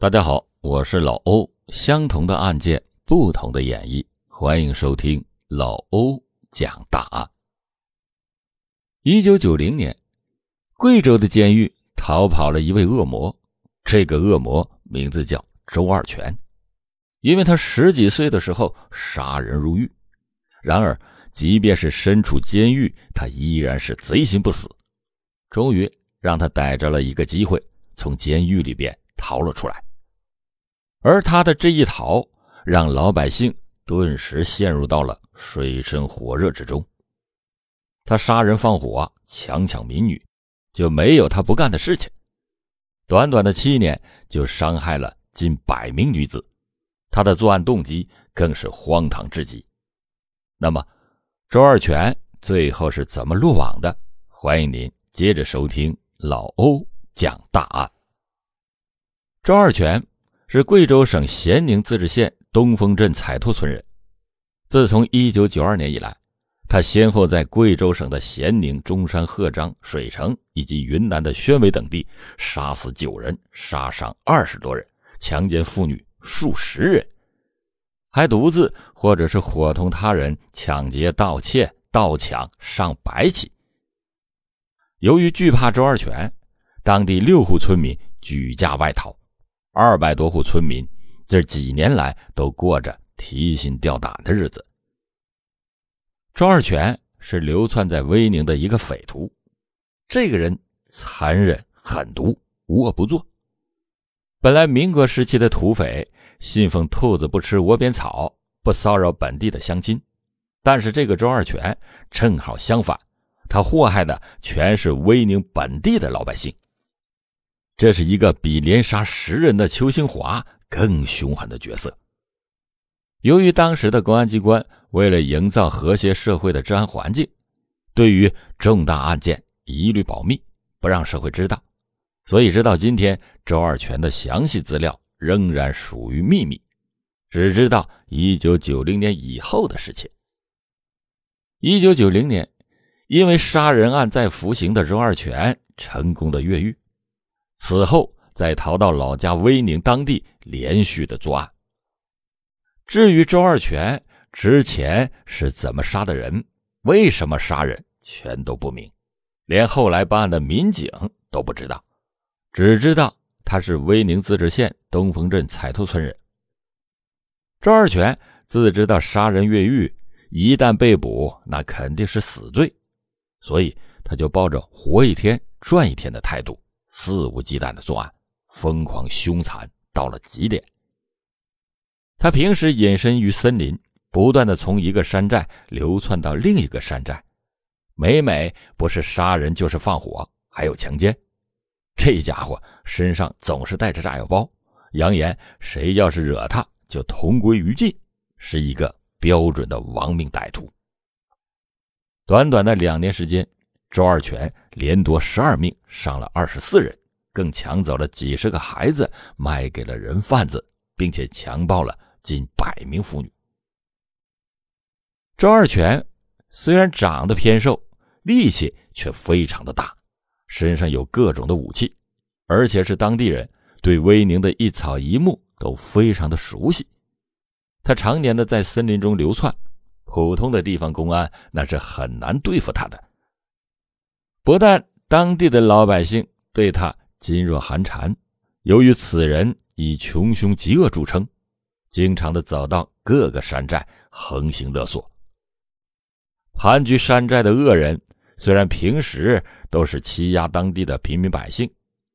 大家好，我是老欧。相同的案件，不同的演绎，欢迎收听老欧讲大案。一九九零年，贵州的监狱逃跑了一位恶魔，这个恶魔名字叫周二全，因为他十几岁的时候杀人入狱。然而，即便是身处监狱，他依然是贼心不死。终于，让他逮着了一个机会，从监狱里边逃了出来。而他的这一逃，让老百姓顿时陷入到了水深火热之中。他杀人放火、强抢民女，就没有他不干的事情。短短的七年，就伤害了近百名女子，他的作案动机更是荒唐至极。那么，周二全最后是怎么落网的？欢迎您接着收听老欧讲大案。周二全。是贵州省咸宁自治县东风镇彩兔村人。自从1992年以来，他先后在贵州省的咸宁、中山、赫章、水城以及云南的宣威等地杀死九人，杀伤二十多人，强奸妇女数十人，还独自或者是伙同他人抢劫、盗窃、盗抢上百起。由于惧怕周二全，当地六户村民举家外逃。二百多户村民这几年来都过着提心吊胆的日子。周二全是流窜在威宁的一个匪徒，这个人残忍狠毒，无恶不作。本来民国时期的土匪信奉“兔子不吃窝边草”，不骚扰本地的乡亲，但是这个周二全正好相反，他祸害的全是威宁本地的老百姓。这是一个比连杀十人的邱兴华更凶狠的角色。由于当时的公安机关为了营造和谐社会的治安环境，对于重大案件一律保密，不让社会知道，所以直到今天，周二全的详细资料仍然属于秘密，只知道一九九零年以后的事情。一九九零年，因为杀人案在服刑的周二全成功的越狱。此后，再逃到老家威宁当地，连续的作案。至于周二全之前是怎么杀的人，为什么杀人，全都不明，连后来办案的民警都不知道，只知道他是威宁自治县东风镇彩兔村人。周二全自知道杀人越狱，一旦被捕，那肯定是死罪，所以他就抱着活一天赚一天的态度。肆无忌惮的作案，疯狂凶残到了极点。他平时隐身于森林，不断的从一个山寨流窜到另一个山寨，每每不是杀人就是放火，还有强奸。这家伙身上总是带着炸药包，扬言谁要是惹他，就同归于尽，是一个标准的亡命歹徒。短短的两年时间。周二全连夺十二命，伤了二十四人，更抢走了几十个孩子，卖给了人贩子，并且强暴了近百名妇女。周二全虽然长得偏瘦，力气却非常的大，身上有各种的武器，而且是当地人，对威宁的一草一木都非常的熟悉。他常年的在森林中流窜，普通的地方公安那是很难对付他的。不但当地的老百姓对他噤若寒蝉，由于此人以穷凶极恶著称，经常的走到各个山寨横行勒索。盘踞山寨的恶人虽然平时都是欺压当地的平民百姓，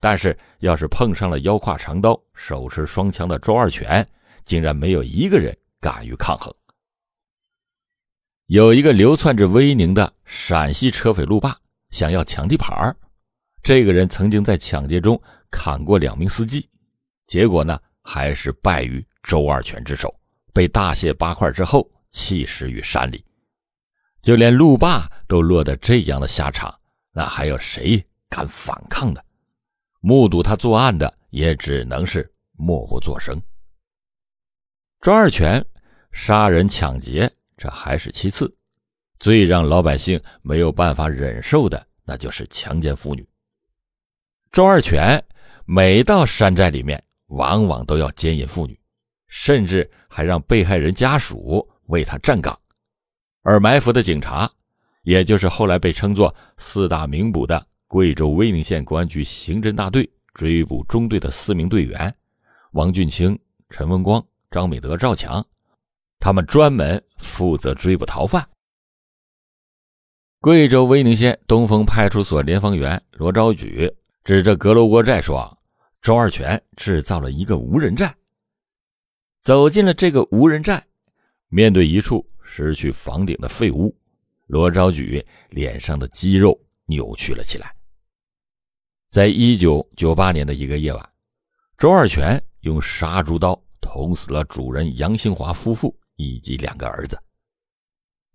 但是要是碰上了腰挎长刀、手持双枪的周二全，竟然没有一个人敢于抗衡。有一个流窜着威宁的陕西车匪路霸。想要抢地盘这个人曾经在抢劫中砍过两名司机，结果呢还是败于周二全之手，被大卸八块之后弃尸于山里。就连路霸都落得这样的下场，那还有谁敢反抗呢？目睹他作案的也只能是默不作声。周二全杀人抢劫，这还是其次。最让老百姓没有办法忍受的，那就是强奸妇女。周二全每到山寨里面，往往都要奸淫妇女，甚至还让被害人家属为他站岗。而埋伏的警察，也就是后来被称作四大名捕的贵州威宁县公安局刑侦大队追捕中队的四名队员王俊清、陈文光、张美德、赵强，他们专门负责追捕逃犯。贵州威宁县东风派出所联防员罗昭举指着阁楼窝寨说：“周二全制造了一个无人寨。”走进了这个无人寨，面对一处失去房顶的废屋，罗昭举脸上的肌肉扭曲了起来。在一九九八年的一个夜晚，周二全用杀猪刀捅死了主人杨兴华夫妇以及两个儿子。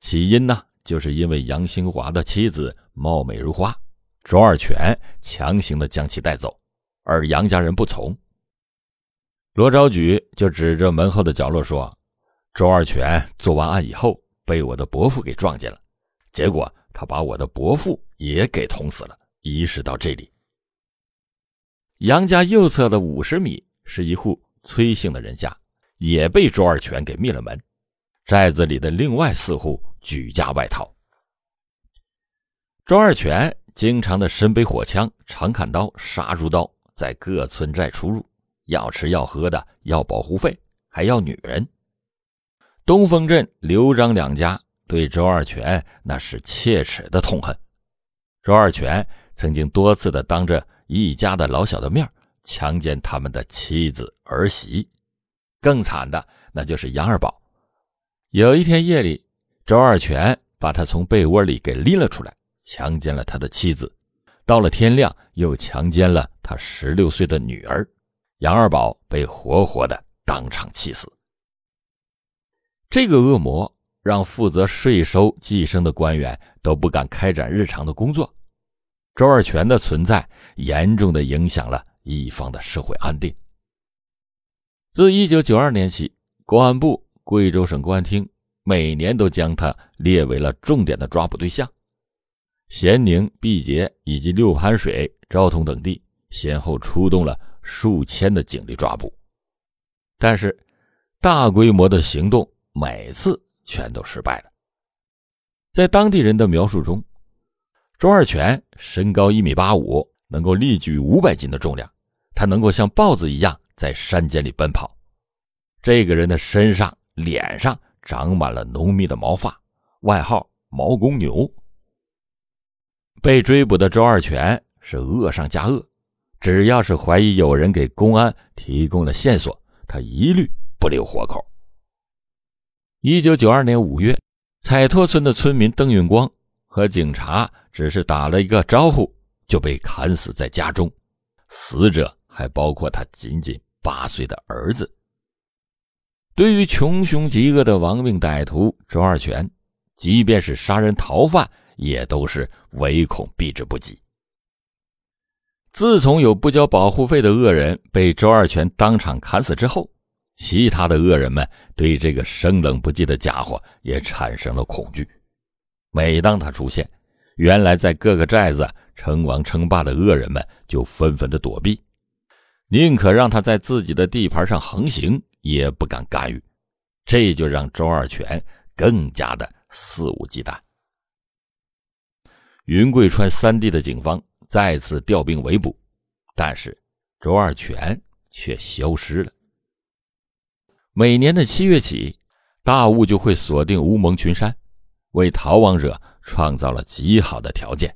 起因呢？就是因为杨兴华的妻子貌美如花，周二全强行的将其带走，而杨家人不从。罗昭举就指着门后的角落说：“周二全做完案以后，被我的伯父给撞见了，结果他把我的伯父也给捅死了。”遗失到这里。杨家右侧的五十米是一户崔姓的人家，也被周二全给灭了门。寨子里的另外四户。举家外逃。周二全经常的身背火枪、长砍刀、杀猪刀，在各村寨出入，要吃要喝的，要保护费，还要女人。东风镇刘张两家对周二全那是切齿的痛恨。周二全曾经多次的当着一家的老小的面强奸他们的妻子儿媳，更惨的那就是杨二宝。有一天夜里。周二全把他从被窝里给拎了出来，强奸了他的妻子。到了天亮，又强奸了他十六岁的女儿杨二宝，被活活的当场气死。这个恶魔让负责税收计生的官员都不敢开展日常的工作。周二全的存在严重的影响了一方的社会安定。自一九九二年起，公安部、贵州省公安厅。每年都将他列为了重点的抓捕对象，咸宁、毕节以及六盘水、昭通等地先后出动了数千的警力抓捕，但是大规模的行动每次全都失败了。在当地人的描述中，周二全身高一米八五，能够力举五百斤的重量，他能够像豹子一样在山间里奔跑。这个人的身上、脸上。长满了浓密的毛发，外号“毛公牛”。被追捕的周二全是恶上加恶，只要是怀疑有人给公安提供了线索，他一律不留活口。一九九二年五月，彩托村的村民邓运光和警察只是打了一个招呼，就被砍死在家中，死者还包括他仅仅八岁的儿子。对于穷凶极恶的亡命歹徒周二全，即便是杀人逃犯，也都是唯恐避之不及。自从有不交保护费的恶人被周二全当场砍死之后，其他的恶人们对这个生冷不忌的家伙也产生了恐惧。每当他出现，原来在各个寨子称王称霸的恶人们就纷纷的躲避，宁可让他在自己的地盘上横行。也不敢干预，这就让周二全更加的肆无忌惮。云贵川三地的警方再次调兵围捕，但是周二全却消失了。每年的七月起，大雾就会锁定乌蒙群山，为逃亡者创造了极好的条件，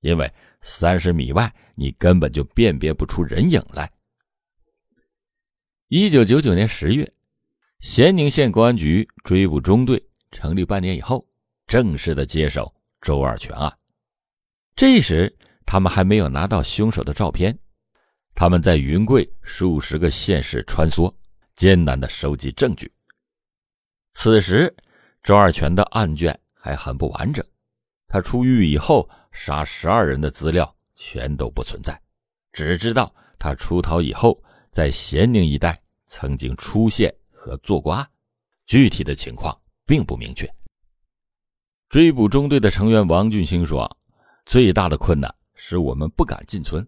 因为三十米外你根本就辨别不出人影来。一九九九年十月，咸宁县公安局追捕中队成立半年以后，正式的接手周二全案。这时，他们还没有拿到凶手的照片，他们在云贵数十个县市穿梭，艰难的收集证据。此时，周二全的案卷还很不完整，他出狱以后杀十二人的资料全都不存在，只知道他出逃以后。在咸宁一带曾经出现和做过案，具体的情况并不明确。追捕中队的成员王俊兴说：“最大的困难是我们不敢进村，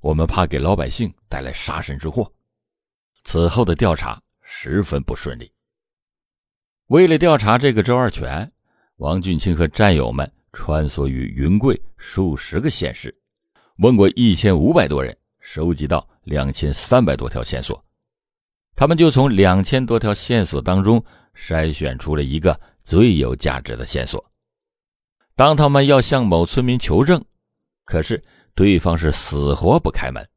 我们怕给老百姓带来杀身之祸。此后的调查十分不顺利。为了调查这个周二全，王俊清和战友们穿梭于云贵数十个县市，问过一千五百多人，收集到两千三百多条线索。他们就从两千多条线索当中筛选出了一个最有价值的线索。当他们要向某村民求证，可是对方是死活不开门。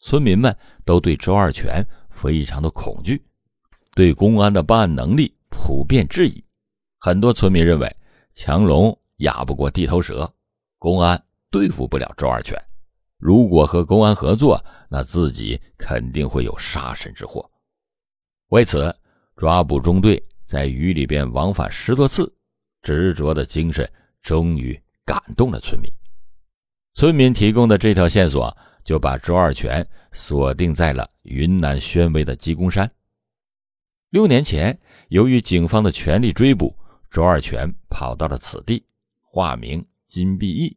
村民们都对周二全非常的恐惧，对公安的办案能力普遍质疑。很多村民认为强龙压不过地头蛇，公安对付不了周二全。如果和公安合作，那自己肯定会有杀身之祸。为此，抓捕中队在雨里边往返十多次，执着的精神终于感动了村民。村民提供的这条线索，就把周二全锁定在了云南宣威的鸡公山。六年前，由于警方的全力追捕，周二全跑到了此地，化名金碧义。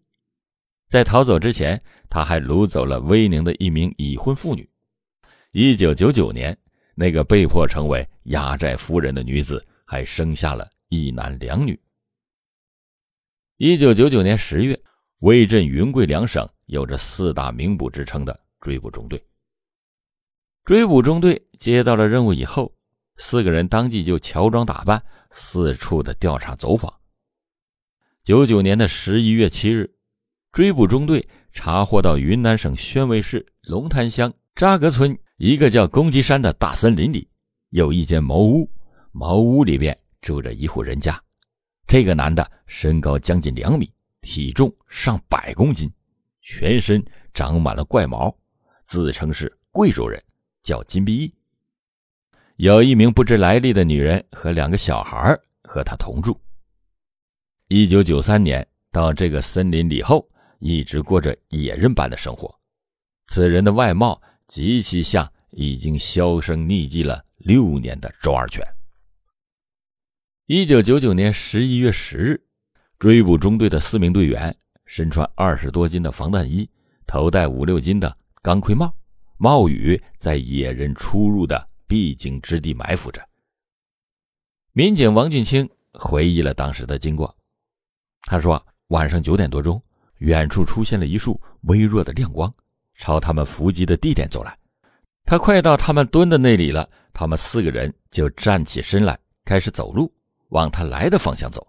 在逃走之前，他还掳走了威宁的一名已婚妇女。一九九九年。那个被迫成为压寨夫人的女子，还生下了一男两女。一九九九年十月，威震云贵两省、有着四大名捕之称的追捕中队。追捕中队接到了任务以后，四个人当即就乔装打扮，四处的调查走访。九九年的十一月七日，追捕中队查获到云南省宣威市龙潭乡扎格村。一个叫公鸡山的大森林里，有一间茅屋，茅屋里边住着一户人家。这个男的身高将近两米，体重上百公斤，全身长满了怪毛，自称是贵州人，叫金碧义。有一名不知来历的女人和两个小孩和他同住。一九九三年到这个森林里后，一直过着野人般的生活。此人的外貌。极其像已经销声匿迹了六年的周二全。一九九九年十一月十日，追捕中队的四名队员身穿二十多斤的防弹衣，头戴五六斤的钢盔帽，冒雨在野人出入的必经之地埋伏着。民警王俊清回忆了当时的经过，他说：“晚上九点多钟，远处出现了一束微弱的亮光。”朝他们伏击的地点走来，他快到他们蹲的那里了，他们四个人就站起身来，开始走路，往他来的方向走。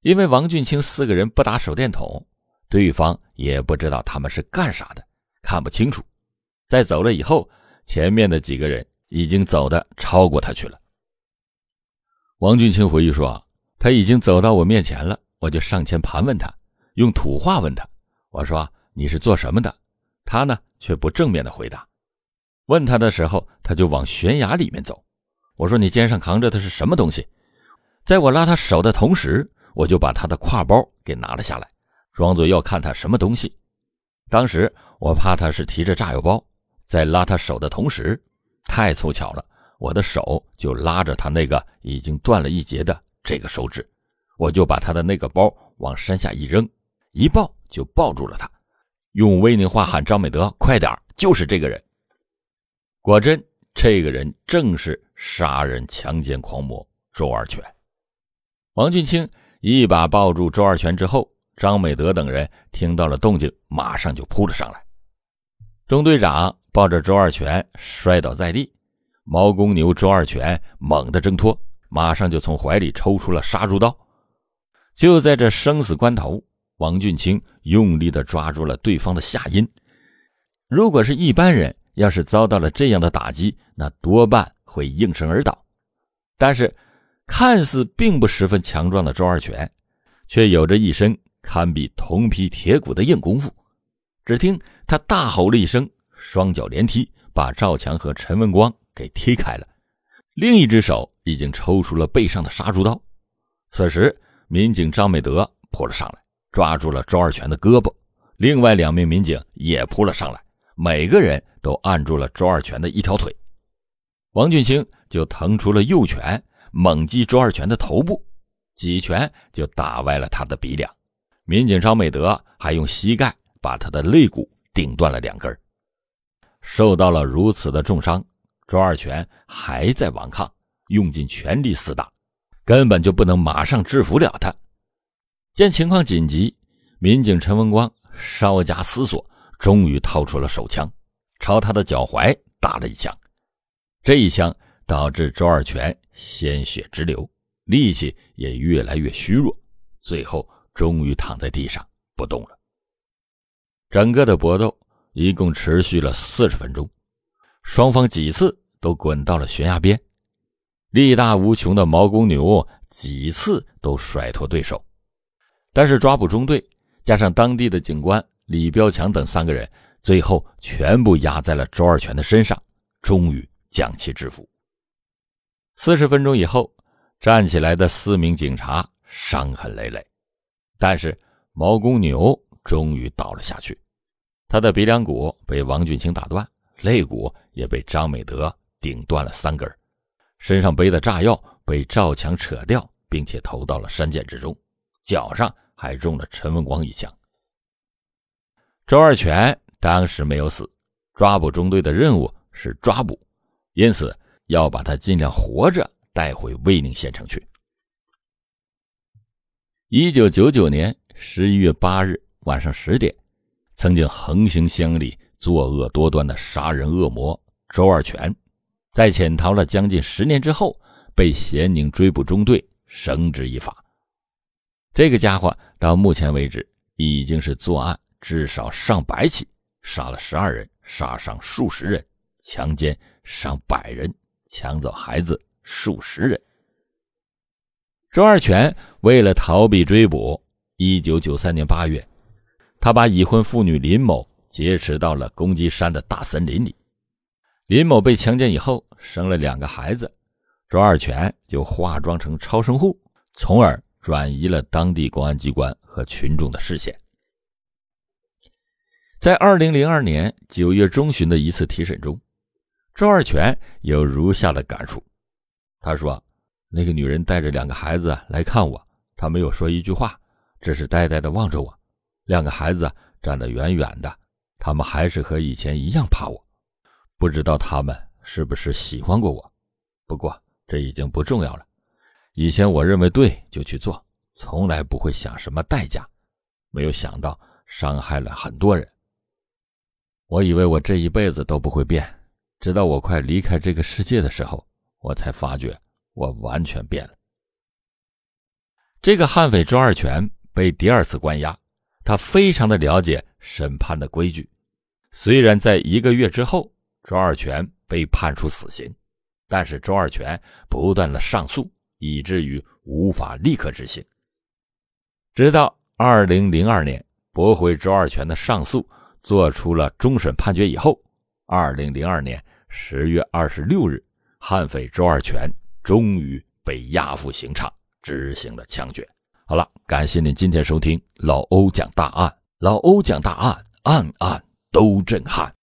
因为王俊清四个人不打手电筒，对方也不知道他们是干啥的，看不清楚。在走了以后，前面的几个人已经走的超过他去了。王俊清回忆说：“他已经走到我面前了，我就上前盘问他，用土话问他，我说你是做什么的？”他呢，却不正面的回答。问他的时候，他就往悬崖里面走。我说：“你肩上扛着的是什么东西？”在我拉他手的同时，我就把他的挎包给拿了下来，装作要看他什么东西。当时我怕他是提着炸药包，在拉他手的同时，太凑巧了，我的手就拉着他那个已经断了一截的这个手指，我就把他的那个包往山下一扔，一抱就抱住了他。用威宁话喊张美德，快点就是这个人。果真，这个人正是杀人强奸狂魔周二全。王俊清一把抱住周二全之后，张美德等人听到了动静，马上就扑了上来。中队长抱着周二全摔倒在地，毛公牛周二全猛地挣脱，马上就从怀里抽出了杀猪刀。就在这生死关头。王俊清用力的抓住了对方的下阴。如果是一般人，要是遭到了这样的打击，那多半会应声而倒。但是，看似并不十分强壮的周二全，却有着一身堪比铜皮铁骨的硬功夫。只听他大吼了一声，双脚连踢，把赵强和陈文光给踢开了。另一只手已经抽出了背上的杀猪刀。此时，民警张美德扑了上来。抓住了周二全的胳膊，另外两名民警也扑了上来，每个人都按住了周二全的一条腿。王俊清就腾出了右拳，猛击周二全的头部，几拳就打歪了他的鼻梁。民警张美德还用膝盖把他的肋骨顶断了两根。受到了如此的重伤，周二全还在顽抗，用尽全力厮打，根本就不能马上制服了他。见情况紧急，民警陈文光稍加思索，终于掏出了手枪，朝他的脚踝打了一枪。这一枪导致周二全鲜血直流，力气也越来越虚弱，最后终于躺在地上不动了。整个的搏斗一共持续了四十分钟，双方几次都滚到了悬崖边，力大无穷的毛公牛几次都甩脱对手，但是抓捕中队加上当地的警官李彪强等三个人，最后全部压在了周二全的身上，终于。将其制服。四十分钟以后，站起来的四名警察伤痕累累，但是毛公牛终于倒了下去。他的鼻梁骨被王俊清打断，肋骨也被张美德顶断了三根，身上背的炸药被赵强扯掉，并且投到了山涧之中，脚上还中了陈文光一枪。周二全当时没有死，抓捕中队的任务是抓捕。因此，要把他尽量活着带回威宁县城去。一九九九年十一月八日晚上十点，曾经横行乡里、作恶多端的杀人恶魔周二全，在潜逃了将近十年之后，被咸宁追捕中队绳之以法。这个家伙到目前为止已经是作案至少上百起，杀了十二人，杀伤数十人，强奸。上百人抢走孩子数十人。周二全为了逃避追捕，一九九三年八月，他把已婚妇女林某劫持到了公鸡山的大森林里。林某被强奸以后，生了两个孩子，周二全就化妆成超生户，从而转移了当地公安机关和群众的视线。在二零零二年九月中旬的一次提审中。周二全有如下的感触，他说：“那个女人带着两个孩子来看我，她没有说一句话，只是呆呆的望着我。两个孩子站得远远的，他们还是和以前一样怕我。不知道他们是不是喜欢过我？不过这已经不重要了。以前我认为对就去做，从来不会想什么代价。没有想到伤害了很多人。我以为我这一辈子都不会变。”直到我快离开这个世界的时候，我才发觉我完全变了。这个悍匪周二全被第二次关押，他非常的了解审判的规矩。虽然在一个月之后，周二全被判处死刑，但是周二全不断的上诉，以至于无法立刻执行。直到二零零二年驳回周二全的上诉，做出了终审判决以后，二零零二年。十月二十六日，悍匪周二全终于被押赴刑场执行了枪决。好了，感谢您今天收听老欧讲大案，老欧讲大案，案案都震撼。